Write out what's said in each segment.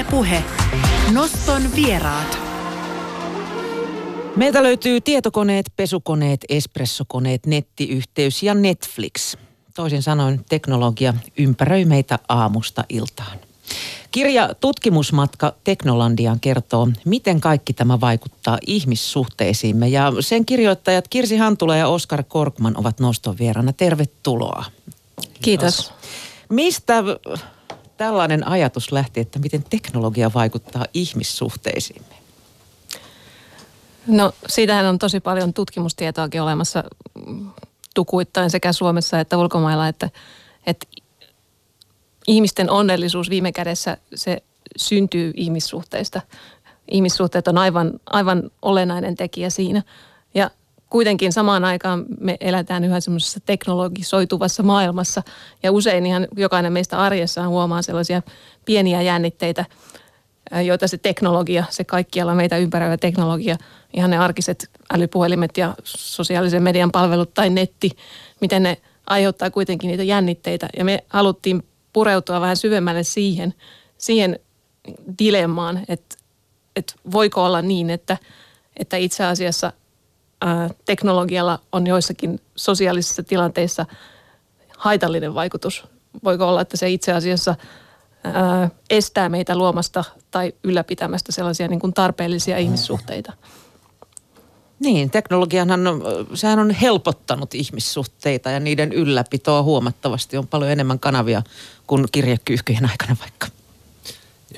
Ylepuhe Noston vieraat. Meiltä löytyy tietokoneet, pesukoneet, espressokoneet, nettiyhteys ja Netflix. Toisin sanoen teknologia ympäröi meitä aamusta iltaan. Kirja Tutkimusmatka Teknolandiaan kertoo, miten kaikki tämä vaikuttaa ihmissuhteisiimme. Ja sen kirjoittajat Kirsi Hantula ja Oskar Korkman ovat noston vieraana. Tervetuloa. Kiitos. Mistä tällainen ajatus lähti, että miten teknologia vaikuttaa ihmissuhteisiimme? No siitähän on tosi paljon tutkimustietoakin olemassa tukuittain sekä Suomessa että ulkomailla, että, että ihmisten onnellisuus viime kädessä se syntyy ihmissuhteista. Ihmissuhteet on aivan, aivan olennainen tekijä siinä. Ja kuitenkin samaan aikaan me eletään yhä semmoisessa teknologisoituvassa maailmassa ja usein ihan jokainen meistä arjessaan huomaa sellaisia pieniä jännitteitä, joita se teknologia, se kaikkialla meitä ympäröivä teknologia, ihan ne arkiset älypuhelimet ja sosiaalisen median palvelut tai netti, miten ne aiheuttaa kuitenkin niitä jännitteitä. Ja me haluttiin pureutua vähän syvemmälle siihen, siihen dilemmaan, että, että voiko olla niin, että, että itse asiassa teknologialla on joissakin sosiaalisissa tilanteissa haitallinen vaikutus. Voiko olla, että se itse asiassa ää, estää meitä luomasta tai ylläpitämästä sellaisia niin kuin tarpeellisia ihmissuhteita. Niin, teknologiahan on, sehän on helpottanut ihmissuhteita ja niiden ylläpitoa huomattavasti. On paljon enemmän kanavia kuin kirjekyyhkyjen aikana vaikka.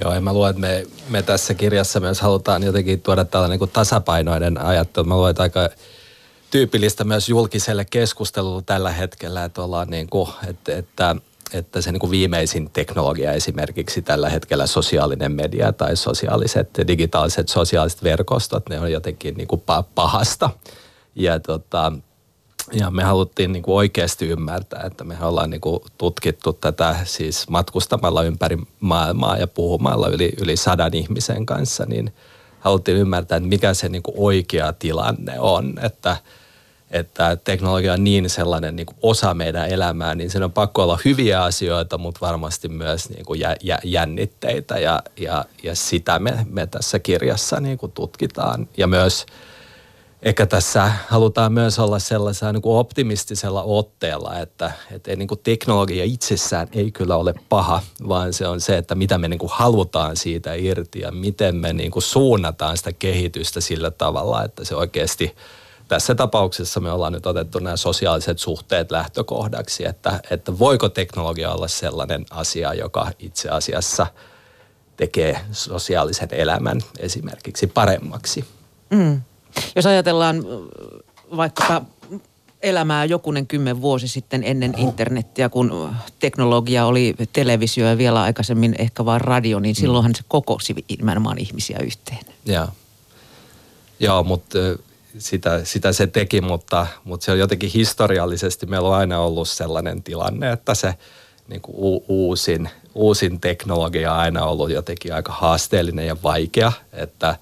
Joo, ja mä luulen, että me, me tässä kirjassa myös halutaan jotenkin tuoda tällainen niin tasapainoinen ajattelu. Mä luulen, että aika tyypillistä myös julkiselle keskustelulle tällä hetkellä, että ollaan niin kuin, että, että että se niin kuin viimeisin teknologia esimerkiksi tällä hetkellä sosiaalinen media tai sosiaaliset digitaaliset sosiaaliset verkostot, ne on jotenkin niin kuin pahasta. Ja, tota, ja me haluttiin niin kuin oikeasti ymmärtää, että me ollaan niin kuin tutkittu tätä siis matkustamalla ympäri maailmaa ja puhumalla yli, yli sadan ihmisen kanssa, niin haluttiin ymmärtää, että mikä se niin kuin oikea tilanne on, että – että teknologia on niin sellainen niin kuin osa meidän elämää, niin siinä on pakko olla hyviä asioita, mutta varmasti myös niin kuin jä, jä, jännitteitä ja, ja, ja sitä me, me tässä kirjassa niin kuin tutkitaan. Ja myös ehkä tässä halutaan myös olla sellaisella niin kuin optimistisella otteella, että, että niin kuin teknologia itsessään ei kyllä ole paha, vaan se on se, että mitä me niin kuin halutaan siitä irti ja miten me niin kuin suunnataan sitä kehitystä sillä tavalla, että se oikeasti – tässä tapauksessa me ollaan nyt otettu nämä sosiaaliset suhteet lähtökohdaksi, että, että voiko teknologia olla sellainen asia, joka itse asiassa tekee sosiaalisen elämän esimerkiksi paremmaksi. Mm. Jos ajatellaan vaikkapa elämää jokunen kymmen vuosi sitten ennen internettiä, kun teknologia oli televisio ja vielä aikaisemmin ehkä vain radio, niin silloinhan se kokosi nimenomaan ihmisiä yhteen. Joo, Joo mutta sitä, sitä se teki, mutta, mutta se on jotenkin historiallisesti meillä on aina ollut sellainen tilanne, että se niin kuin u, uusin, uusin teknologia on aina ollut jotenkin aika haasteellinen ja vaikea, että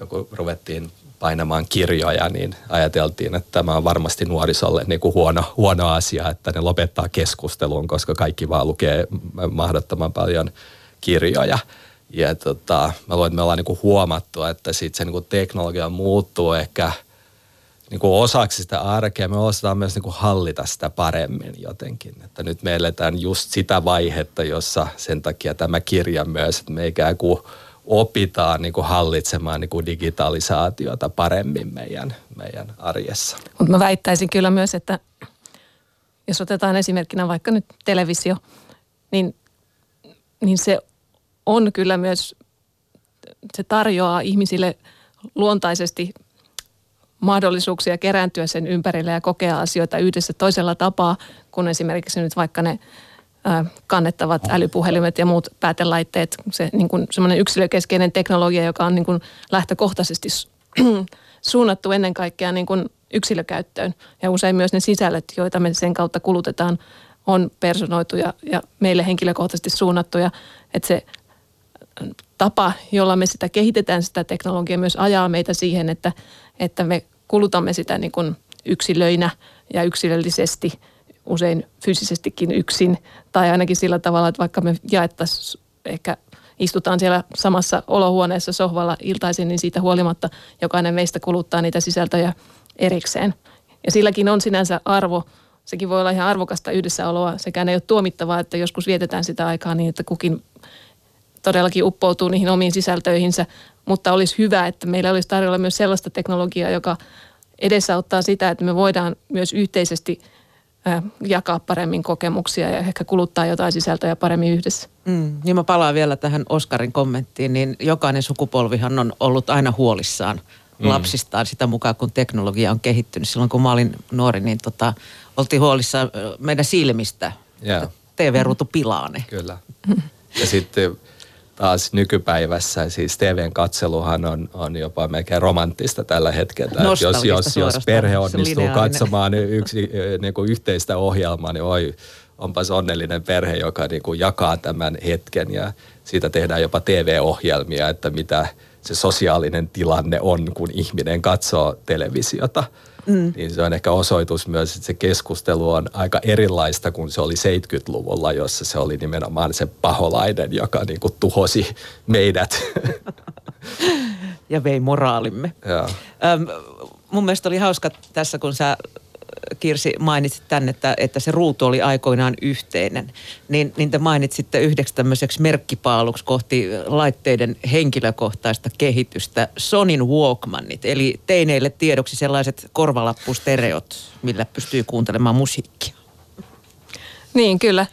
joku ruvettiin painamaan kirjoja, niin ajateltiin, että tämä on varmasti nuorisolle niin kuin huono, huono asia, että ne lopettaa keskustelun, koska kaikki vaan lukee mahdottoman paljon kirjoja. Ja tota, mä luulen, että me ollaan niinku huomattu, että sit se niinku teknologia muuttuu ehkä niinku osaksi sitä arkea. Me osataan myös niinku hallita sitä paremmin jotenkin. Että nyt me eletään just sitä vaihetta, jossa sen takia tämä kirja myös, että me ikään kuin opitaan niin kuin hallitsemaan niin kuin digitalisaatiota paremmin meidän, meidän arjessa. Mutta mä väittäisin kyllä myös, että jos otetaan esimerkkinä vaikka nyt televisio, niin, niin se on kyllä myös, se tarjoaa ihmisille luontaisesti mahdollisuuksia kerääntyä sen ympärille ja kokea asioita yhdessä toisella tapaa, kun esimerkiksi nyt vaikka ne kannettavat älypuhelimet ja muut päätelaitteet, se niin kuin semmoinen yksilökeskeinen teknologia, joka on niin kuin lähtökohtaisesti suunnattu ennen kaikkea niin kuin yksilökäyttöön. Ja usein myös ne sisällöt, joita me sen kautta kulutetaan, on personoituja ja meille henkilökohtaisesti suunnattuja. Että se tapa, jolla me sitä kehitetään, sitä teknologiaa myös ajaa meitä siihen, että, että me kulutamme sitä niin kuin yksilöinä ja yksilöllisesti, usein fyysisestikin yksin, tai ainakin sillä tavalla, että vaikka me jaettaisiin ehkä istutaan siellä samassa olohuoneessa sohvalla iltaisin, niin siitä huolimatta jokainen meistä kuluttaa niitä sisältöjä erikseen. Ja silläkin on sinänsä arvo. Sekin voi olla ihan arvokasta yhdessäoloa. Sekään ei ole tuomittavaa, että joskus vietetään sitä aikaa niin, että kukin todellakin uppoutuu niihin omiin sisältöihinsä. Mutta olisi hyvä, että meillä olisi tarjolla myös sellaista teknologiaa, joka edesauttaa sitä, että me voidaan myös yhteisesti – jakaa paremmin kokemuksia ja ehkä kuluttaa jotain sisältöjä paremmin yhdessä. Mm, niin mä palaan vielä tähän Oskarin kommenttiin, niin jokainen sukupolvihan on ollut aina huolissaan mm. lapsistaan sitä mukaan, kun teknologia on kehittynyt. Silloin kun mä olin nuori, niin tota, oltiin huolissaan meidän silmistä. Yeah. TV-ruutu pilaa ne. Kyllä. Ja sitten taas nykypäivässä, siis TVn katseluhan on, on jopa melkein romanttista tällä hetkellä. Jos, jos, jos perhe onnistuu katsomaan yksi, niin kuin yhteistä ohjelmaa, niin oi, onpas onnellinen perhe, joka niin kuin jakaa tämän hetken ja siitä tehdään jopa TV-ohjelmia, että mitä se sosiaalinen tilanne on, kun ihminen katsoo televisiota – Mm. Niin se on ehkä osoitus myös, että se keskustelu on aika erilaista kuin se oli 70-luvulla, jossa se oli nimenomaan se paholainen, joka niin kuin tuhosi meidät. ja vei moraalimme. Ja. Öm, mun mielestä oli hauska tässä, kun sä Kirsi mainitsit tänne, että, että se ruutu oli aikoinaan yhteinen, niin, niin te mainitsitte yhdeksi tämmöiseksi merkkipaaluksi kohti laitteiden henkilökohtaista kehitystä Sonin Walkmanit, eli teineille tiedoksi sellaiset korvalappustereot, millä pystyy kuuntelemaan musiikkia. Niin, kyllä.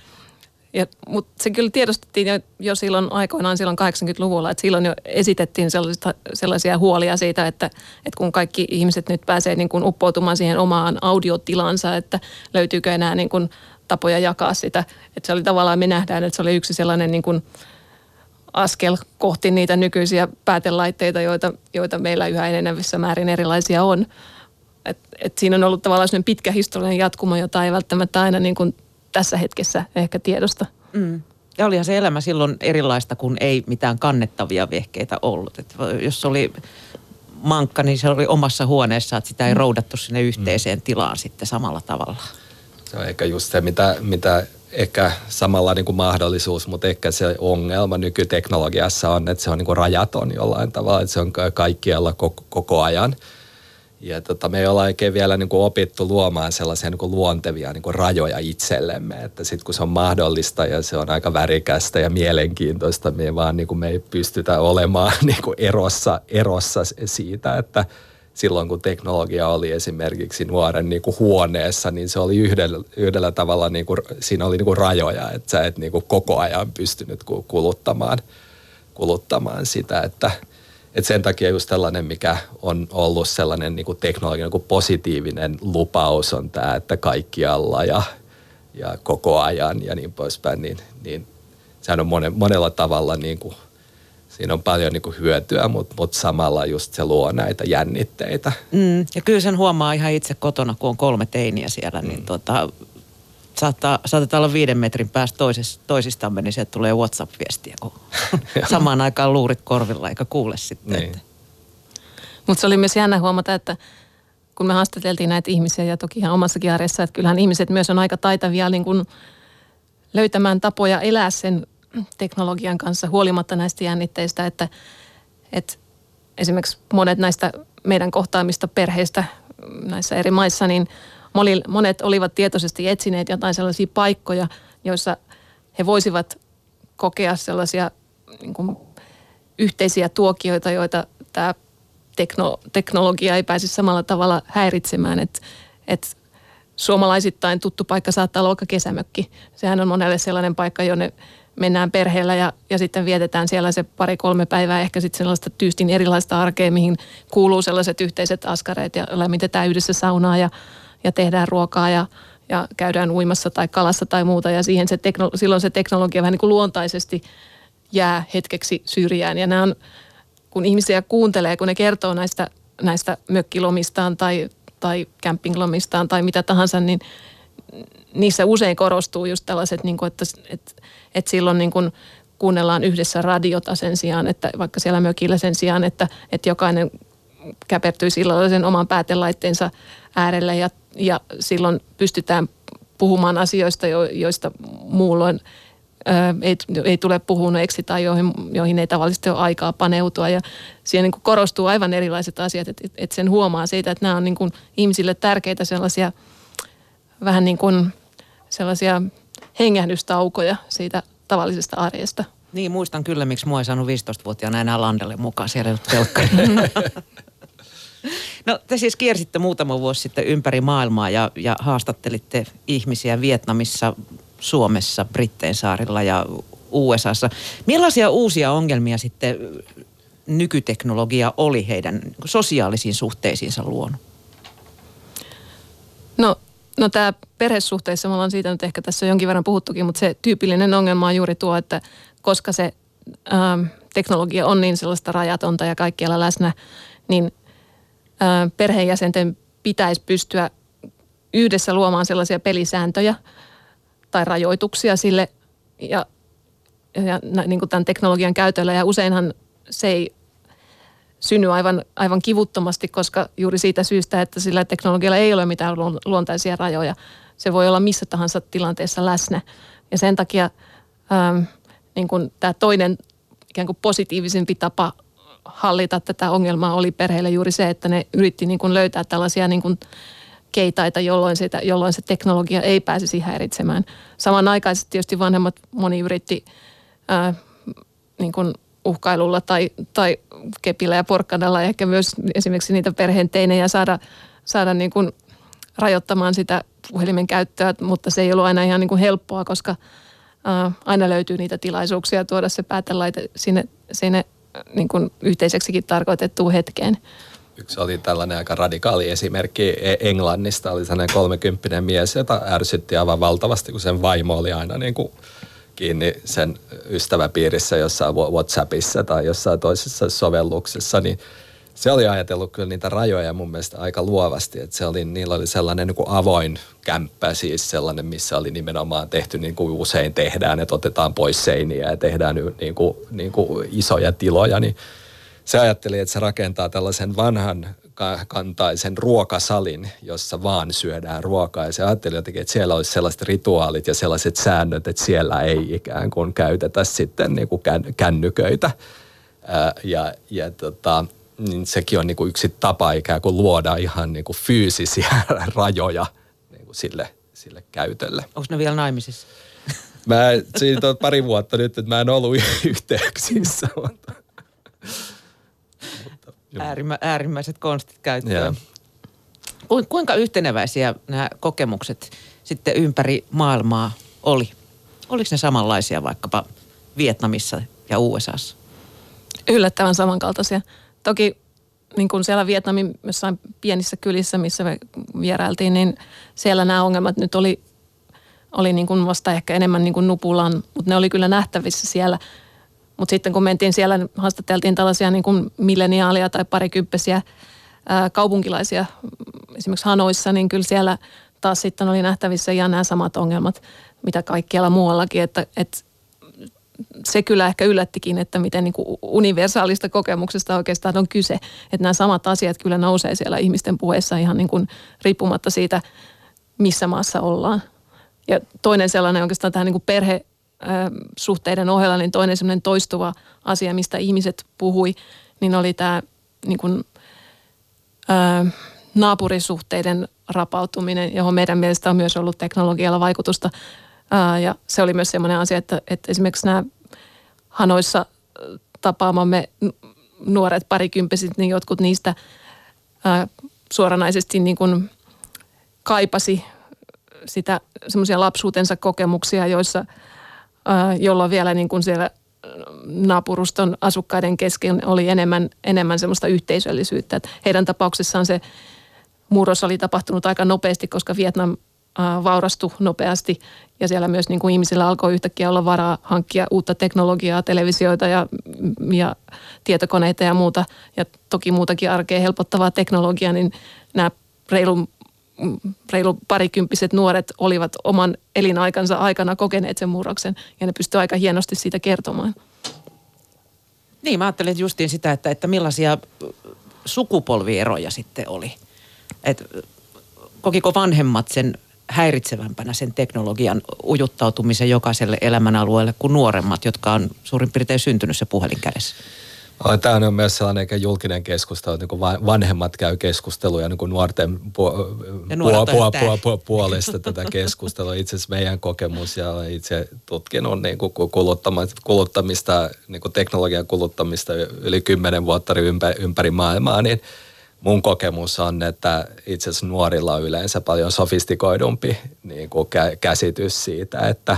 Mutta se kyllä tiedostettiin jo, jo silloin aikoinaan, silloin 80-luvulla, että silloin jo esitettiin sellaisia, sellaisia huolia siitä, että, että kun kaikki ihmiset nyt pääsee niin kuin uppoutumaan siihen omaan audiotilansa, että löytyykö enää niin kuin tapoja jakaa sitä. Että se oli tavallaan, me nähdään, että se oli yksi sellainen niin kuin askel kohti niitä nykyisiä päätelaitteita, joita, joita meillä yhä enenevissä määrin erilaisia on. Et, et siinä on ollut tavallaan pitkä historiallinen jatkuma, jota ei välttämättä aina niin kuin tässä hetkessä ehkä tiedosta. Mm. Ja olihan se elämä silloin erilaista, kun ei mitään kannettavia vehkeitä ollut. Et jos oli mankka, niin se oli omassa huoneessa, että sitä ei mm. roudattu sinne yhteiseen mm. tilaan sitten samalla tavalla. Se on ehkä just se, mitä, mitä ehkä samalla niin kuin mahdollisuus, mutta ehkä se ongelma nykyteknologiassa on, että se on niin kuin rajaton jollain tavalla, että se on kaikkialla koko, koko ajan – ja tota, me ei olla oikein vielä niin kuin opittu luomaan sellaisia niin kuin luontevia niin kuin rajoja itsellemme, että sitten kun se on mahdollista ja se on aika värikästä ja mielenkiintoista, me vaan niin kuin me ei pystytä olemaan niin kuin erossa, erossa siitä, että silloin kun teknologia oli esimerkiksi nuoren niin kuin huoneessa, niin se oli yhdellä, yhdellä tavalla, niin kuin, siinä oli niin kuin rajoja, että sä et niin kuin koko ajan pystynyt kuluttamaan, kuluttamaan sitä, että – et sen takia just tällainen, mikä on ollut sellainen niin kuin teknologian niin positiivinen lupaus on tämä, että kaikkialla ja, ja koko ajan ja niin poispäin, niin, niin sehän on monen, monella tavalla niin kuin, siinä on paljon niin kuin hyötyä, mutta, mutta samalla just se luo näitä jännitteitä. Mm, ja kyllä sen huomaa ihan itse kotona, kun on kolme teiniä siellä, niin mm. tota, saattaa, saatetaan olla viiden metrin päästä toisista, toisistamme, niin sieltä tulee WhatsApp-viestiä, kun samaan aikaan luurit korvilla eikä kuule sitten. Niin. Mutta se oli myös jännä huomata, että kun me haastateltiin näitä ihmisiä ja toki ihan omassakin arjessa, että kyllähän ihmiset myös on aika taitavia niin kun löytämään tapoja elää sen teknologian kanssa huolimatta näistä jännitteistä, että, että esimerkiksi monet näistä meidän kohtaamista perheistä näissä eri maissa, niin – monet olivat tietoisesti etsineet jotain sellaisia paikkoja, joissa he voisivat kokea sellaisia niin kuin, yhteisiä tuokioita, joita tämä tekno, teknologia ei pääsisi samalla tavalla häiritsemään. Että et suomalaisittain tuttu paikka saattaa olla kesämökki. Sehän on monelle sellainen paikka, jonne mennään perheellä ja, ja sitten vietetään siellä se pari-kolme päivää ehkä sitten sellaista tyystin erilaista arkea, mihin kuuluu sellaiset yhteiset askareet ja lämmitetään yhdessä saunaa ja ja tehdään ruokaa ja, ja käydään uimassa tai kalassa tai muuta. Ja siihen se teknolo- silloin se teknologia vähän niin kuin luontaisesti jää hetkeksi syrjään. Ja nämä on, kun ihmisiä kuuntelee, kun ne kertoo näistä, näistä mökkilomistaan tai, tai campinglomistaan tai mitä tahansa, niin niissä usein korostuu just tällaiset, niin kuin, että, että, että silloin niin kuin kuunnellaan yhdessä radiota sen sijaan, että vaikka siellä mökillä sen sijaan, että, että jokainen käpertyy silloin sen oman päätelaitteensa äärelle ja, ja silloin pystytään puhumaan asioista, joista muulloin ei, ei tule puhuneeksi tai joihin, joihin ei tavallisesti ole aikaa paneutua. Ja siihen niin kuin korostuu aivan erilaiset asiat, että, että sen huomaa siitä, että nämä on niin kuin ihmisille tärkeitä sellaisia vähän niin kuin sellaisia hengähdystaukoja siitä tavallisesta arjesta. Niin, muistan kyllä, miksi mua ei saanut 15-vuotiaana enää Landelle mukaan siellä. No te siis kiersitte muutama vuosi sitten ympäri maailmaa ja, ja haastattelitte ihmisiä Vietnamissa, Suomessa, Britteen saarilla ja USAssa. Millaisia uusia ongelmia sitten nykyteknologia oli heidän sosiaalisiin suhteisiinsa luonut? No, no tämä perhesuhteissa, me ollaan siitä nyt ehkä tässä jonkin verran puhuttukin, mutta se tyypillinen ongelma on juuri tuo, että koska se ähm, teknologia on niin sellaista rajatonta ja kaikkialla läsnä, niin perheenjäsenten pitäisi pystyä yhdessä luomaan sellaisia pelisääntöjä tai rajoituksia sille ja, ja niin kuin tämän teknologian käytöllä. Ja useinhan se ei synny aivan, aivan kivuttomasti, koska juuri siitä syystä, että sillä teknologialla ei ole mitään luontaisia rajoja. Se voi olla missä tahansa tilanteessa läsnä. Ja sen takia ähm, niin kuin tämä toinen ikään kuin positiivisempi tapa hallita tätä ongelmaa oli perheille juuri se, että ne yritti niin kuin löytää tällaisia niin kuin keitaita, jolloin, sitä, jolloin se teknologia ei pääsisi häiritsemään. Samanaikaisesti tietysti vanhemmat moni yritti ää, niin kuin uhkailulla tai, tai kepillä ja porkkanalla ehkä myös esimerkiksi niitä perheenteinejä saada, saada niin kuin rajoittamaan sitä puhelimen käyttöä, mutta se ei ollut aina ihan niin kuin helppoa, koska ää, aina löytyy niitä tilaisuuksia tuoda se päätelaite sinne, sinne niin kuin yhteiseksikin tarkoitettuun hetkeen. Yksi oli tällainen aika radikaali esimerkki e- Englannista. Oli sellainen kolmekymppinen mies, jota ärsytti aivan valtavasti, kun sen vaimo oli aina niin kuin kiinni sen ystäväpiirissä jossain WhatsAppissa tai jossain toisessa sovelluksessa, niin se oli ajatellut kyllä niitä rajoja mun mielestä aika luovasti, että se oli, niillä oli sellainen niin kuin avoin kämppä, siis sellainen, missä oli nimenomaan tehty niin kuin usein tehdään, että otetaan pois seiniä ja tehdään niin kuin, niin kuin isoja tiloja, niin se ajatteli, että se rakentaa tällaisen vanhan kantaisen ruokasalin, jossa vaan syödään ruokaa. Ja se ajatteli jotenkin, että siellä olisi sellaiset rituaalit ja sellaiset säännöt, että siellä ei ikään kuin käytetä sitten niin kuin kännyköitä. ja, ja tota, niin sekin on niin kuin yksi tapa ikään kuin luoda ihan niin kuin fyysisiä rajoja niin kuin sille, sille käytölle. Onko ne vielä naimisissa? Mä, siitä on pari vuotta nyt, että mä en ollut yhteyksissä. Mutta, Äärimmä, äärimmäiset konstit käyttöön. Ku, kuinka yhteneväisiä nämä kokemukset sitten ympäri maailmaa oli? Oliko ne samanlaisia vaikkapa Vietnamissa ja USAssa? Yllättävän samankaltaisia. Toki niin kuin siellä Vietnamin jossain pienissä kylissä, missä me vierailtiin, niin siellä nämä ongelmat nyt oli, oli niin kuin vasta ehkä enemmän niin kuin nupulan, mutta ne oli kyllä nähtävissä siellä. Mutta sitten kun mentiin siellä, niin haastateltiin tällaisia niin kuin milleniaalia tai parikymppisiä kaupunkilaisia esimerkiksi Hanoissa, niin kyllä siellä taas sitten oli nähtävissä ihan nämä samat ongelmat, mitä kaikkialla muuallakin, että, että se kyllä ehkä yllättikin, että miten niin kuin universaalista kokemuksesta oikeastaan on kyse. Että nämä samat asiat kyllä nousee siellä ihmisten puheessa ihan niin kuin riippumatta siitä, missä maassa ollaan. Ja toinen sellainen oikeastaan tähän niin kuin perhesuhteiden ohella, niin toinen sellainen toistuva asia, mistä ihmiset puhui, niin oli tämä niin kuin, ää, naapurisuhteiden rapautuminen, johon meidän mielestä on myös ollut teknologialla vaikutusta – Ää, ja se oli myös semmoinen asia, että, että esimerkiksi nämä Hanoissa tapaamamme nuoret parikymppiset, niin jotkut niistä ää, suoranaisesti niin kuin kaipasi sitä semmoisia lapsuutensa kokemuksia, joissa, ää, jolloin vielä niin kuin siellä naapuruston asukkaiden kesken oli enemmän, enemmän semmoista yhteisöllisyyttä. Että heidän tapauksessaan se murros oli tapahtunut aika nopeasti, koska Vietnam vaurastui nopeasti ja siellä myös niin kuin ihmisillä alkoi yhtäkkiä olla varaa hankkia uutta teknologiaa, televisioita ja, ja tietokoneita ja muuta ja toki muutakin arkea helpottavaa teknologiaa, niin nämä reilu, reilu parikymppiset nuoret olivat oman elinaikansa aikana kokeneet sen murroksen ja ne pystyivät aika hienosti siitä kertomaan. Niin, mä ajattelin justiin sitä, että, että millaisia sukupolvieroja sitten oli. Et kokiko vanhemmat sen häiritsevämpänä sen teknologian ujuttautumisen jokaiselle elämänalueelle kuin nuoremmat, jotka on suurin piirtein syntynyt se puhelin kädessä? Tämä on myös sellainen julkinen keskustelu, että niin vanhemmat käy keskusteluja niin nuorten puo- puo- puo- puo- puolesta tätä keskustelua. Itse asiassa meidän kokemus ja itse tutkinut niin kuin kuluttamista, niin kuin teknologian kuluttamista yli kymmenen vuotta ympäri, ympäri maailmaa, niin mun kokemus on, että itse asiassa nuorilla on yleensä paljon sofistikoidumpi niin kuin käsitys siitä, että,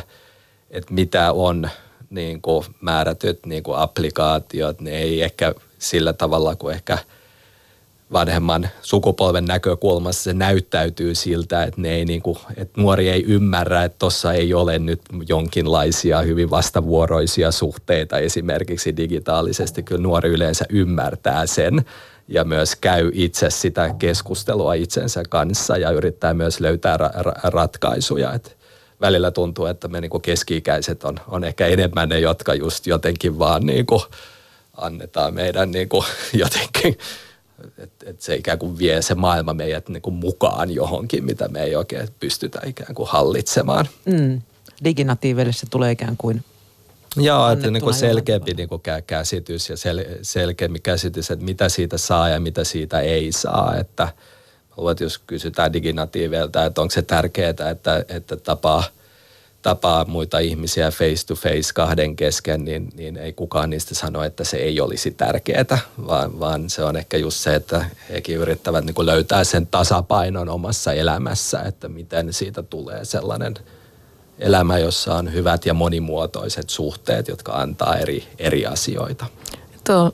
että mitä on – niin kuin määrätyt niin kuin applikaatiot, ne ei ehkä sillä tavalla kuin ehkä vanhemman sukupolven näkökulmassa se näyttäytyy siltä, että, ne ei niin kuin, että nuori ei ymmärrä, että tuossa ei ole nyt jonkinlaisia hyvin vastavuoroisia suhteita esimerkiksi digitaalisesti. Kyllä nuori yleensä ymmärtää sen ja myös käy itse sitä keskustelua itsensä kanssa ja yrittää myös löytää ra- ra- ratkaisuja. Että välillä tuntuu, että me niin keski-ikäiset on, on ehkä enemmän ne, jotka just jotenkin vaan niin kuin annetaan meidän niin kuin jotenkin, että et se ikään kuin vie se maailma meidät niin kuin mukaan johonkin, mitä me ei oikein pystytä ikään kuin hallitsemaan. Mm. Diginatiiville se tulee ikään kuin Joo, että niin kuin selkeämpi niin kuin käsitys ja sel, selkeämpi käsitys, että mitä siitä saa ja mitä siitä ei saa. Että luulen, että jos kysytään diginatiiveilta, että onko se tärkeää, että, että tapaa, tapaa muita ihmisiä face to face kahden kesken, niin, niin ei kukaan niistä sano, että se ei olisi tärkeää, vaan, vaan se on ehkä just se, että hekin yrittävät niin löytää sen tasapainon omassa elämässä, että miten siitä tulee sellainen elämä, jossa on hyvät ja monimuotoiset suhteet, jotka antaa eri, eri asioita. Tuo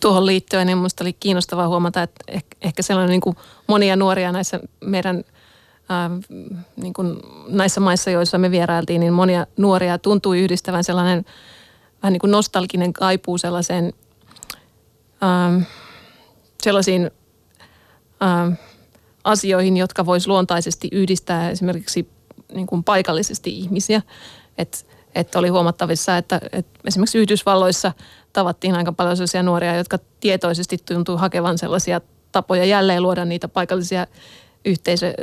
tuohon liittyen, niin minusta oli kiinnostavaa huomata, että ehkä sellainen niin kuin monia nuoria näissä meidän ää, niin kuin näissä maissa, joissa me vierailtiin, niin monia nuoria tuntui yhdistävän sellainen vähän niin kuin nostalginen kaipuu sellaiseen, ää, sellaisiin ää, asioihin, jotka voisi luontaisesti yhdistää esimerkiksi niin kuin paikallisesti ihmisiä. Että että oli huomattavissa, että, että esimerkiksi Yhdysvalloissa tavattiin aika paljon sellaisia nuoria, jotka tietoisesti tuntuu hakevan sellaisia tapoja jälleen luoda niitä paikallisia yhteisö,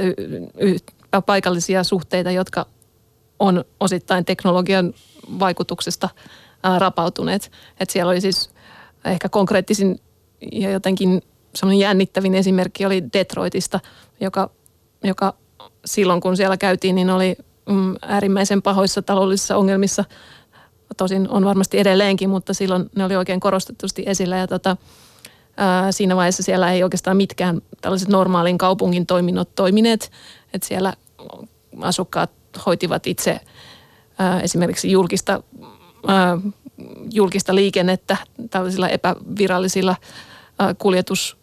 y, paikallisia suhteita, jotka on osittain teknologian vaikutuksesta ää, rapautuneet. Et siellä oli siis ehkä konkreettisin ja jotenkin semmoinen jännittävin esimerkki oli Detroitista, joka, joka silloin kun siellä käytiin, niin oli mm, äärimmäisen pahoissa taloudellisissa ongelmissa. Tosin on varmasti edelleenkin, mutta silloin ne oli oikein korostetusti esillä ja tota, ää, siinä vaiheessa siellä ei oikeastaan mitkään tällaiset normaalin kaupungin toiminnot toimineet. Että siellä asukkaat hoitivat itse ää, esimerkiksi julkista, ää, julkista liikennettä tällaisilla epävirallisilla ää, kuljetus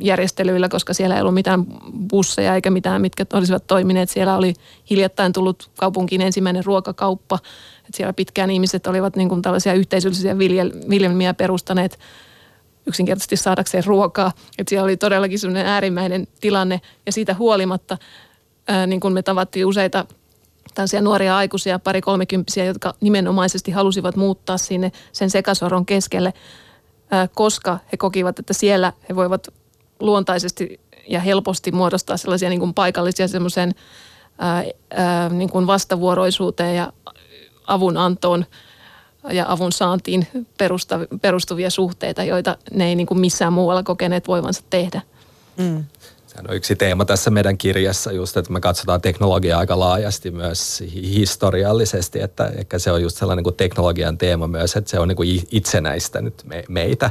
järjestelyillä, koska siellä ei ollut mitään busseja eikä mitään, mitkä olisivat toimineet. Siellä oli hiljattain tullut kaupunkiin ensimmäinen ruokakauppa. että siellä pitkään ihmiset olivat niin kuin tällaisia yhteisöllisiä viljelmiä perustaneet yksinkertaisesti saadakseen ruokaa. että siellä oli todellakin sellainen äärimmäinen tilanne ja siitä huolimatta, ää, niin kuin me tavattiin useita tällaisia nuoria aikuisia, pari kolmekymppisiä, jotka nimenomaisesti halusivat muuttaa sinne sen sekasoron keskelle – koska he kokivat, että siellä he voivat luontaisesti ja helposti muodostaa sellaisia niin kuin paikallisia semmoisen niin kuin vastavuoroisuuteen ja avunantoon ja avun saantiin perustuvia suhteita, joita ne ei niin kuin missään muualla kokeneet voivansa tehdä. Mm. Sehän on yksi teema tässä meidän kirjassa just, että me katsotaan teknologiaa aika laajasti myös historiallisesti, että ehkä se on just sellainen kuin teknologian teema myös, että se on niin kuin itsenäistänyt me, meitä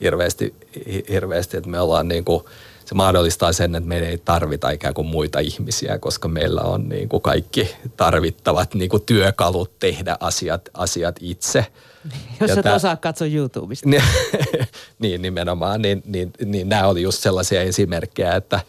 hirveästi, hirveästi, että me ollaan niin kuin, se mahdollistaa sen, että meidän ei tarvita ikään kuin muita ihmisiä, koska meillä on niin kuin kaikki tarvittavat niin kuin työkalut tehdä asiat, asiat itse – Jos et osaa katsoa YouTubesta. niin, nimenomaan. Niin, niin, niin nämä oli just sellaisia esimerkkejä, että,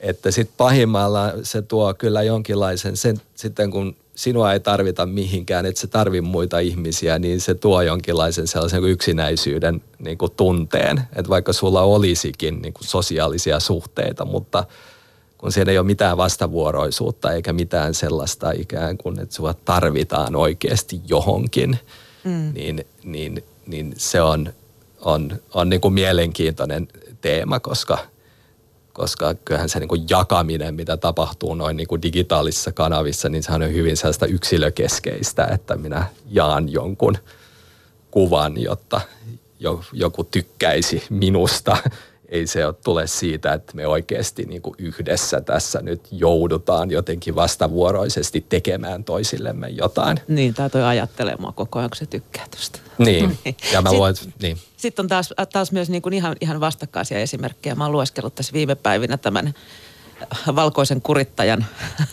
että sitten pahimmalla se tuo kyllä jonkinlaisen, sen, sitten kun sinua ei tarvita mihinkään, että se tarvi muita ihmisiä, niin se tuo jonkinlaisen sellaisen yksinäisyyden niin kuin tunteen. Että vaikka sulla olisikin niin kuin sosiaalisia suhteita, mutta kun siellä ei ole mitään vastavuoroisuutta eikä mitään sellaista ikään kuin, että sua tarvitaan oikeasti johonkin – mm. niin, niin, niin se on, on, on niin kuin mielenkiintoinen teema, koska koska kyllähän se niin kuin jakaminen, mitä tapahtuu noin niin kuin digitaalisissa kanavissa, niin sehän on hyvin sellaista yksilökeskeistä, että minä jaan jonkun kuvan, jotta joku tykkäisi minusta ei se ole tule siitä, että me oikeasti niin kuin yhdessä tässä nyt joudutaan jotenkin vastavuoroisesti tekemään toisillemme jotain. Niin, tai toi ajattelee mua koko ajan, kun se tykkää tuosta. Niin, ja mä luulen, niin. Sitten on taas, taas myös niin kuin ihan, ihan vastakkaisia esimerkkejä. Mä oon lueskellut tässä viime päivinä tämän valkoisen kurittajan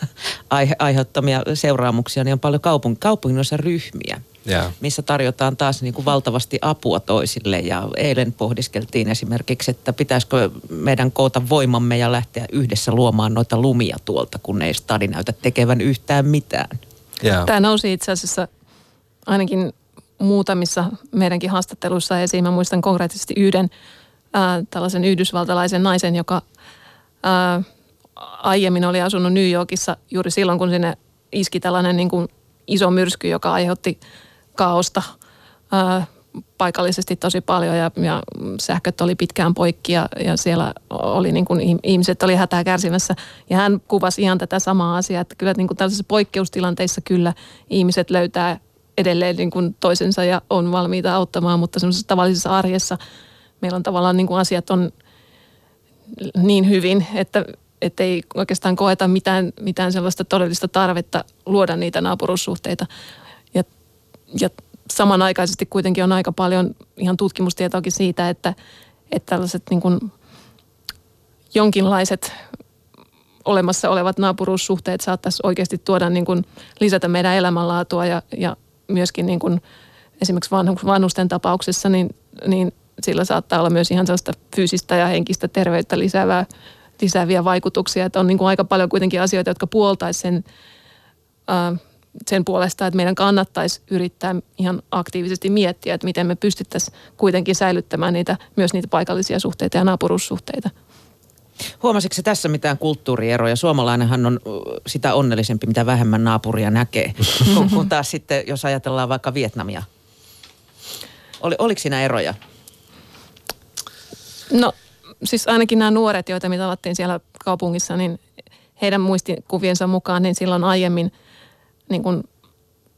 aihe, aiheuttamia seuraamuksia, niin on paljon kaupung, kaupunginossa ryhmiä – yeah. missä tarjotaan taas niin kuin valtavasti apua toisille. Ja eilen pohdiskeltiin esimerkiksi, että pitäisikö meidän koota voimamme ja lähteä yhdessä luomaan noita lumia tuolta, kun ei stadi näytä tekevän yhtään mitään. Yeah. Tämä nousi itse asiassa ainakin muutamissa meidänkin haastatteluissa esiin. Mä muistan konkreettisesti yhden ää, tällaisen yhdysvaltalaisen naisen, joka ää, aiemmin oli asunut New Yorkissa juuri silloin, kun sinne iski tällainen niin kuin iso myrsky, joka aiheutti kaaosta ää, paikallisesti tosi paljon ja, ja sähköt oli pitkään poikki ja, ja siellä oli niin kuin, ihmiset oli hätää kärsimässä. Ja hän kuvasi ihan tätä samaa asiaa, että kyllä niin kuin tällaisissa poikkeustilanteissa kyllä ihmiset löytää edelleen niin kuin toisensa ja on valmiita auttamaan, mutta semmoisessa tavallisessa arjessa meillä on tavallaan niin kuin asiat on niin hyvin, että ei oikeastaan koeta mitään, mitään sellaista todellista tarvetta luoda niitä naapurussuhteita ja samanaikaisesti kuitenkin on aika paljon ihan tutkimustietoakin siitä, että, että tällaiset niin kuin jonkinlaiset olemassa olevat naapuruussuhteet saattaisi oikeasti tuoda niin kuin lisätä meidän elämänlaatua ja, ja myöskin niin kuin esimerkiksi vanhusten tapauksessa, niin, niin sillä saattaa olla myös ihan sellaista fyysistä ja henkistä terveyttä lisäävää, lisääviä vaikutuksia. Että on niin kuin aika paljon kuitenkin asioita, jotka puoltaisivat sen ää, sen puolesta, että meidän kannattaisi yrittää ihan aktiivisesti miettiä, että miten me pystyttäisiin kuitenkin säilyttämään niitä, myös niitä paikallisia suhteita ja naapurussuhteita. Huomasitko se tässä mitään kulttuurieroja? Suomalainenhan on sitä onnellisempi, mitä vähemmän naapuria näkee, kun, kun taas sitten, jos ajatellaan vaikka Vietnamia. Oli, oliko siinä eroja? No siis ainakin nämä nuoret, joita me tavattiin siellä kaupungissa, niin heidän muistikuviensa mukaan, niin silloin aiemmin – niin kuin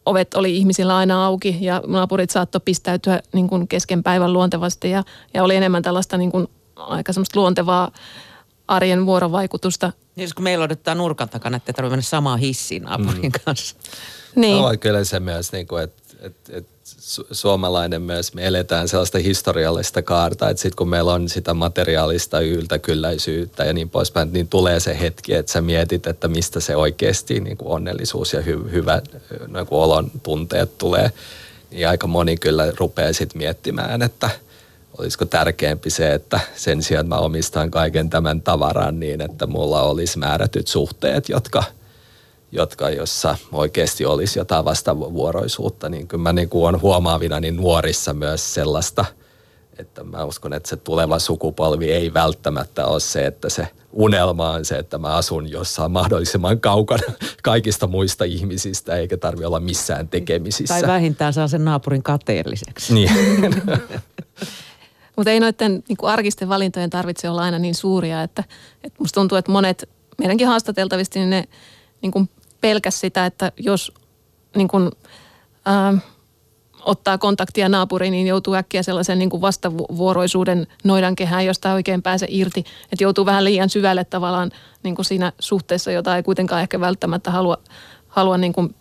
ovet oli ihmisillä aina auki ja naapurit saattoi pistäytyä niin kuin kesken päivän luontevasti ja, ja oli enemmän tällaista niin kuin aika semmoista luontevaa arjen vuorovaikutusta. Niin kun meillä odottaa nurkan takana, että tarvitse mennä samaan hissiin naapurin mm. kanssa. Niin. No, kyllä se myös, niin kuin, että, että, että su- suomalainen myös, me eletään sellaista historiallista kaarta, että sitten kun meillä on sitä materiaalista yltäkylläisyyttä ja niin poispäin, niin tulee se hetki, että sä mietit, että mistä se oikeasti niin kuin onnellisuus ja hy- hyvä niin kuin olon tunteet tulee. Niin aika moni kyllä rupeaa sitten miettimään, että olisiko tärkeämpi se, että sen sijaan mä omistan kaiken tämän tavaran niin, että mulla olisi määrätyt suhteet, jotka – jotka, jossa oikeasti olisi jotain vastavuoroisuutta, niin kyllä mä niin kuin olen huomaavina niin nuorissa myös sellaista, että mä uskon, että se tuleva sukupolvi ei välttämättä ole se, että se unelma on se, että mä asun jossain mahdollisimman kaukana kaikista muista ihmisistä, eikä tarvi olla missään tekemisissä. Tai vähintään saa sen naapurin kateelliseksi. Niin. Mutta ei noiden niin kuin arkisten valintojen tarvitse olla aina niin suuria, että, että musta tuntuu, että monet meidänkin haastateltavasti, niin ne niin kuin pelkäs sitä, että jos niin kuin, ää, ottaa kontaktia naapuriin, niin joutuu äkkiä sellaisen niin kuin vastavuoroisuuden noidankehään, josta ei oikein pääse irti. Että joutuu vähän liian syvälle tavallaan niin kuin siinä suhteessa, jota ei kuitenkaan ehkä välttämättä halua, halua niin kuin,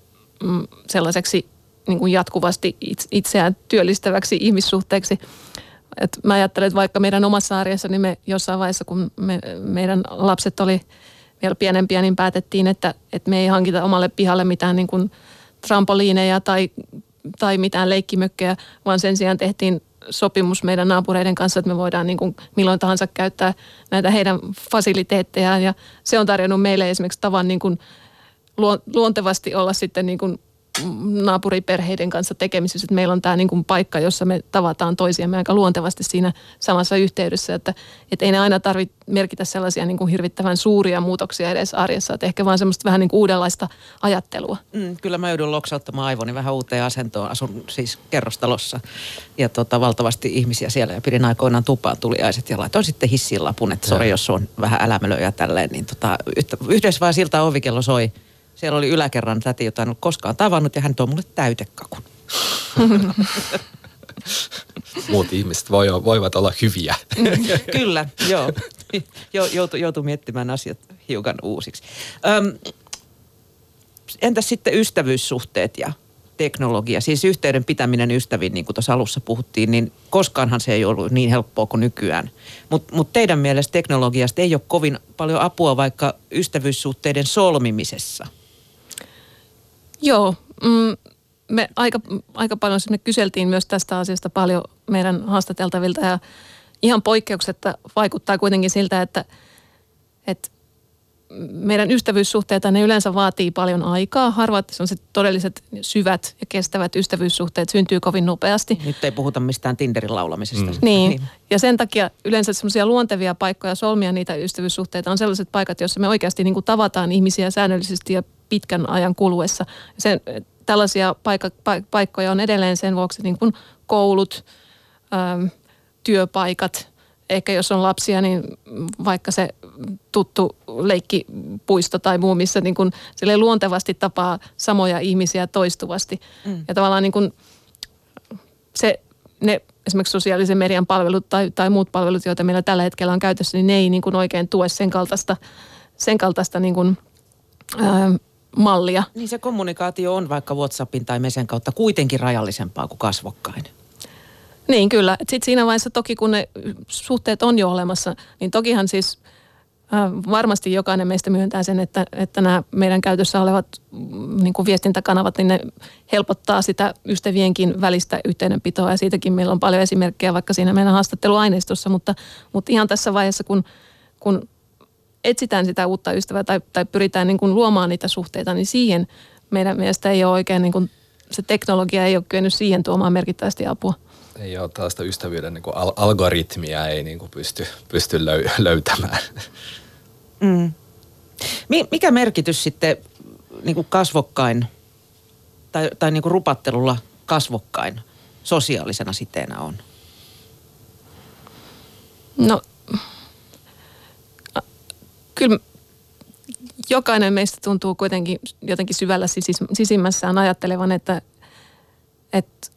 mm, sellaiseksi niin kuin jatkuvasti itseään työllistäväksi ihmissuhteeksi. Et mä ajattelen, että vaikka meidän omassa arjessa, niin me jossain vaiheessa, kun me, meidän lapset oli – vielä pienempiä, niin päätettiin, että, että me ei hankita omalle pihalle mitään niin kuin trampoliineja tai, tai mitään leikkimökkejä, vaan sen sijaan tehtiin sopimus meidän naapureiden kanssa, että me voidaan niin kuin milloin tahansa käyttää näitä heidän fasiliteettejaan. Ja se on tarjonnut meille esimerkiksi tavan niin kuin luontevasti olla sitten niin kuin naapuriperheiden kanssa tekemisissä. Että meillä on tämä niin kuin paikka, jossa me tavataan toisiamme aika luontevasti siinä samassa yhteydessä. Että, että ei ne aina tarvitse merkitä sellaisia niin kuin hirvittävän suuria muutoksia edes arjessa. Että ehkä vaan semmoista vähän niin kuin uudenlaista ajattelua. Mm, kyllä mä joudun loksauttamaan aivoni vähän uuteen asentoon. Asun siis kerrostalossa ja tota, valtavasti ihmisiä siellä ja pidin aikoinaan tupaan tuliaiset ja laitoin sitten hissiin lapun, että sori jos on vähän älämölöjä tälleen. Niin tota, yhdessä vaan siltä ovikello soi siellä oli yläkerran täti, jota en ole koskaan tavannut ja hän toi mulle täytekakun. Muut ihmiset voi, voivat olla hyviä. Kyllä, joo. Joutu, joutu miettimään asiat hiukan uusiksi. Öm, entäs sitten ystävyyssuhteet ja teknologia, siis yhteyden pitäminen ystäviin, niin kuin tuossa alussa puhuttiin, niin koskaanhan se ei ollut niin helppoa kuin nykyään. Mutta mut teidän mielestä teknologiasta ei ole kovin paljon apua vaikka ystävyyssuhteiden solmimisessa – Joo, mm, me aika, aika paljon sinne kyseltiin myös tästä asiasta paljon meidän haastateltavilta ja ihan poikkeuksetta vaikuttaa kuitenkin siltä, että, että meidän ystävyyssuhteita, ne yleensä vaatii paljon aikaa. Harvat se todelliset syvät ja kestävät ystävyyssuhteet syntyy kovin nopeasti. Nyt ei puhuta mistään Tinderin laulamisesta. Mm. Niin. niin, ja sen takia yleensä semmoisia luontevia paikkoja solmia niitä ystävyyssuhteita on sellaiset paikat, joissa me oikeasti niin kuin tavataan ihmisiä säännöllisesti ja pitkän ajan kuluessa. Sen, tällaisia paikka, paikkoja on edelleen sen vuoksi niin kuin koulut, äm, työpaikat, ehkä jos on lapsia, niin vaikka se tuttu leikkipuisto tai muu, missä niin kuin luontevasti tapaa samoja ihmisiä toistuvasti. Mm. Ja tavallaan niin kuin se, ne esimerkiksi sosiaalisen median palvelut tai, tai muut palvelut, joita meillä tällä hetkellä on käytössä, niin ne ei niin kuin oikein tue sen kaltaista, sen kaltaista niin kuin, ää, mallia. Niin se kommunikaatio on vaikka WhatsAppin tai Mesen kautta kuitenkin rajallisempaa kuin kasvokkain. Niin kyllä. Sitten siinä vaiheessa toki kun ne suhteet on jo olemassa, niin tokihan siis äh, varmasti jokainen meistä myöntää sen, että, että nämä meidän käytössä olevat mm, niin kuin viestintäkanavat, niin ne helpottaa sitä ystävienkin välistä yhteydenpitoa ja siitäkin meillä on paljon esimerkkejä vaikka siinä meidän haastatteluaineistossa, mutta, mutta ihan tässä vaiheessa, kun, kun etsitään sitä uutta ystävää tai, tai pyritään niin kuin luomaan niitä suhteita, niin siihen meidän mielestä ei ole oikein, niin kuin, se teknologia ei ole kyennyt siihen tuomaan merkittävästi apua. Ei ole tällaista ystävyyden niin kuin al- algoritmia, ei niin kuin pysty, pysty löy- löytämään. Mm. Mikä merkitys sitten niin kuin kasvokkain tai, tai niin kuin rupattelulla kasvokkain sosiaalisena siteenä on? No kyllä jokainen meistä tuntuu kuitenkin jotenkin syvällä sisimmässään ajattelevan, että, että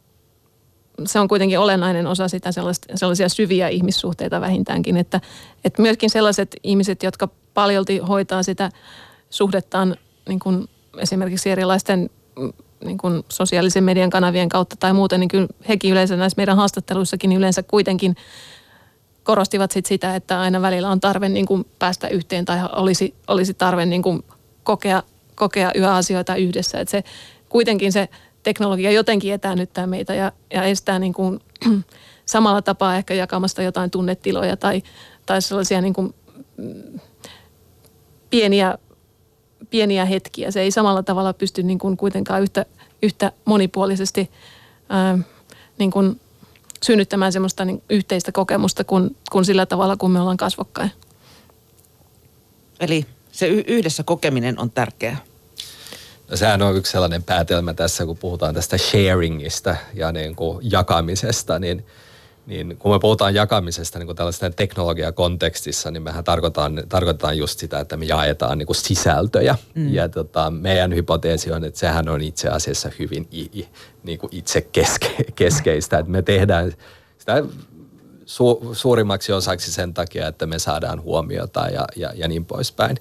se on kuitenkin olennainen osa sitä sellaisia syviä ihmissuhteita vähintäänkin, että, että myöskin sellaiset ihmiset, jotka paljolti hoitaa sitä suhdettaan niin kuin esimerkiksi erilaisten niin kuin sosiaalisen median kanavien kautta tai muuten, niin kyllä hekin yleensä näissä meidän haastatteluissakin niin yleensä kuitenkin – korostivat sit sitä, että aina välillä on tarve niin kuin päästä yhteen tai olisi, olisi tarve niin kuin kokea, kokea yöasioita yhdessä. Että se, kuitenkin se teknologia jotenkin etäännyttää meitä ja, ja estää niin kuin, samalla tapaa ehkä jakamasta jotain tunnetiloja tai, tai sellaisia niin kuin, mm, pieniä, pieniä hetkiä. Se ei samalla tavalla pysty niin kuin kuitenkaan yhtä, yhtä monipuolisesti ää, niin kuin synnyttämään semmoista niin yhteistä kokemusta kuin, kuin sillä tavalla, kun me ollaan kasvokkain. Eli se yhdessä kokeminen on tärkeää. No sehän on yksi sellainen päätelmä tässä, kun puhutaan tästä sharingista ja niin kuin jakamisesta, niin – niin kun me puhutaan jakamisesta niin tällaisten teknologiakontekstissa, niin mehän tarkoitaan, tarkoitetaan just sitä, että me jaetaan niin sisältöjä. Mm. Ja tota, meidän hypoteesi on, että sehän on itse asiassa hyvin i, niin kuin itse keske, keskeistä. Että me tehdään sitä su, suurimmaksi osaksi sen takia, että me saadaan huomiota ja, ja, ja niin poispäin.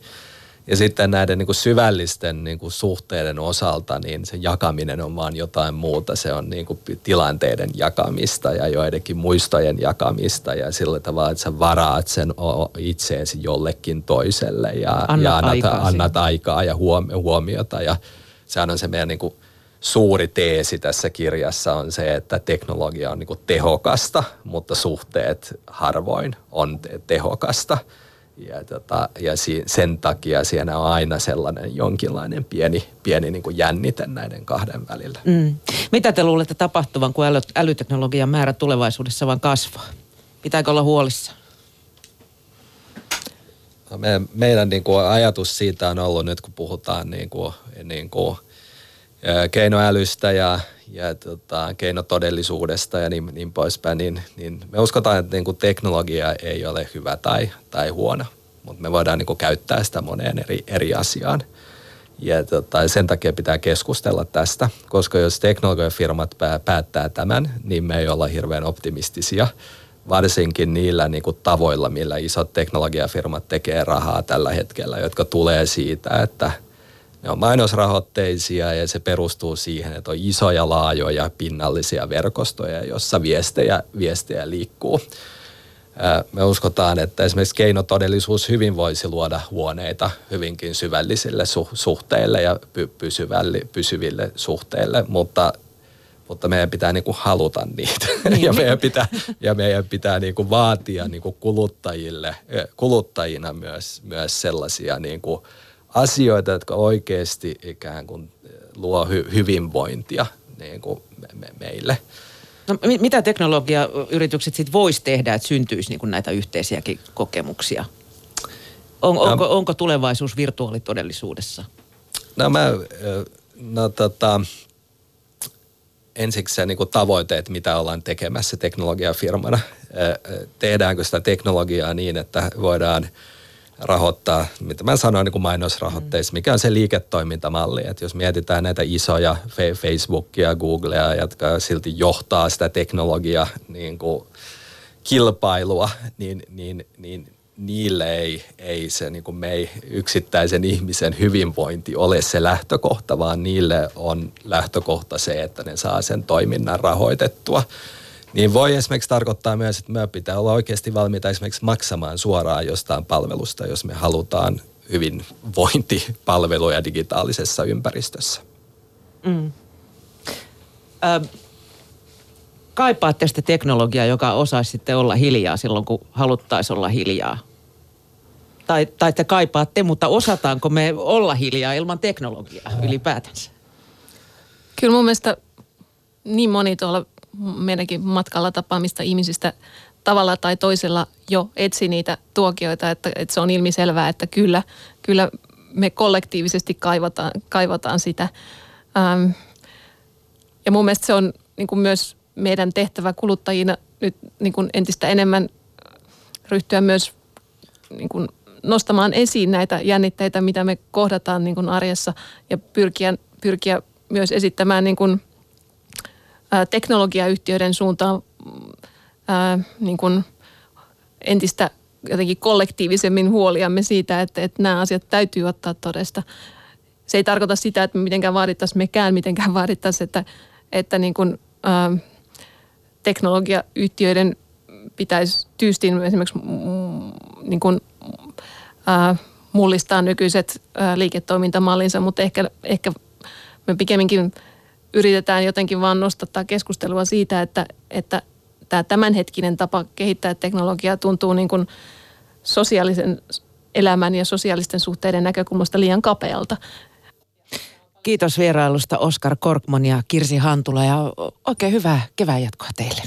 Ja sitten näiden niin kuin syvällisten niin kuin suhteiden osalta, niin se jakaminen on vaan jotain muuta. Se on niin kuin tilanteiden jakamista ja joidenkin muistojen jakamista ja sillä tavalla, että sä varaat sen itseesi jollekin toiselle ja, annat, ja annat, aikaa, annat aikaa ja huomiota. Ja sehän on se meidän niin kuin suuri teesi tässä kirjassa on se, että teknologia on niin kuin tehokasta, mutta suhteet harvoin on tehokasta – Ja, tota, ja si, sen takia siinä on aina sellainen jonkinlainen pieni, pieni niin kuin jännite näiden kahden välillä. Mm. Mitä te luulette tapahtuvan, kun äly, älyteknologian määrä tulevaisuudessa vaan kasvaa? Pitääkö olla huolissa? No me, meidän niin kuin ajatus siitä on ollut nyt, kun puhutaan niin kuin, niin kuin, keinoälystä ja, ja tota, keinotodellisuudesta ja niin, niin poispäin, niin, niin me uskotaan, että niin kuin teknologia ei ole hyvä tai, tai huono, mutta me voidaan niin kuin käyttää sitä moneen eri, eri asiaan. Ja tota, sen takia pitää keskustella tästä, koska jos teknologiafirmat päättää tämän, niin me ei olla hirveän optimistisia, varsinkin niillä niin kuin tavoilla, millä isot teknologiafirmat tekee rahaa tällä hetkellä, jotka tulee siitä, että – ne on mainosrahoitteisia ja se perustuu siihen, että on isoja, laajoja, pinnallisia verkostoja, jossa viestejä, viestejä liikkuu. Me uskotaan, että esimerkiksi keinotodellisuus hyvin voisi luoda huoneita hyvinkin syvällisille suhteille ja pysyville suhteille, mutta mutta meidän pitää niinku haluta niitä niin. ja meidän pitää, ja meidän pitää niinku vaatia niinku kuluttajille, kuluttajina myös, myös sellaisia niinku asioita, jotka oikeasti ikään kuin eh, luo hy- hyvinvointia niin kuin me- me- meille. No, mitä teknologiayritykset sitten voisi tehdä, että syntyisi niin kuin näitä yhteisiäkin kokemuksia? On, no, onko, onko tulevaisuus virtuaalitodellisuudessa? No mä, no tota, ensiksi se niin kuin tavoitteet, mitä ollaan tekemässä teknologiafirmana. Tehdäänkö sitä teknologiaa niin, että voidaan – rahoittaa, mitä mä sanoin niin kuin mainosrahoitteissa, mikä on se liiketoimintamalli. Että jos mietitään näitä isoja Facebookia, Googlea, jotka silti johtaa sitä teknologia niin kuin kilpailua, niin, niin, niin niille ei, ei se niin kuin me ei yksittäisen ihmisen hyvinvointi ole se lähtökohta, vaan niille on lähtökohta se, että ne saa sen toiminnan rahoitettua niin voi esimerkiksi tarkoittaa myös, että me pitää olla oikeasti valmiita esimerkiksi maksamaan suoraan jostain palvelusta, jos me halutaan hyvinvointipalveluja digitaalisessa ympäristössä. Mm. Ö, kaipaatte sitä teknologiaa, joka osaisi sitten olla hiljaa silloin, kun haluttaisiin olla hiljaa? Tai, tai te kaipaatte, mutta osataanko me olla hiljaa ilman teknologiaa ylipäätänsä? Kyllä mun mielestä niin moni tuolla meidänkin matkalla tapaamista ihmisistä tavalla tai toisella jo etsi niitä tuokioita, että, että se on ilmiselvää, että kyllä, kyllä me kollektiivisesti kaivataan, kaivataan sitä. Ähm, ja mun mielestä se on niin kuin myös meidän tehtävä kuluttajina nyt niin kuin entistä enemmän ryhtyä myös niin kuin nostamaan esiin näitä jännitteitä, mitä me kohdataan niin kuin arjessa ja pyrkiä, pyrkiä myös esittämään niin kuin – teknologiayhtiöiden suuntaan ää, niin kuin entistä jotenkin kollektiivisemmin huoliamme siitä, että, että nämä asiat täytyy ottaa todesta. Se ei tarkoita sitä, että me mitenkään vaadittaisiin mekään, mitenkään vaadittaisiin, että, että niin kuin, ää, teknologiayhtiöiden pitäisi tyystin esimerkiksi mm, niin kuin, ää, mullistaa nykyiset ää, liiketoimintamallinsa, mutta ehkä, ehkä me pikemminkin – yritetään jotenkin vaan nostattaa keskustelua siitä, että, että tämä tämänhetkinen tapa kehittää teknologiaa tuntuu niin kuin sosiaalisen elämän ja sosiaalisten suhteiden näkökulmasta liian kapealta. Kiitos vierailusta Oskar Korkman ja Kirsi Hantula ja oikein hyvää kevään jatkoa teille.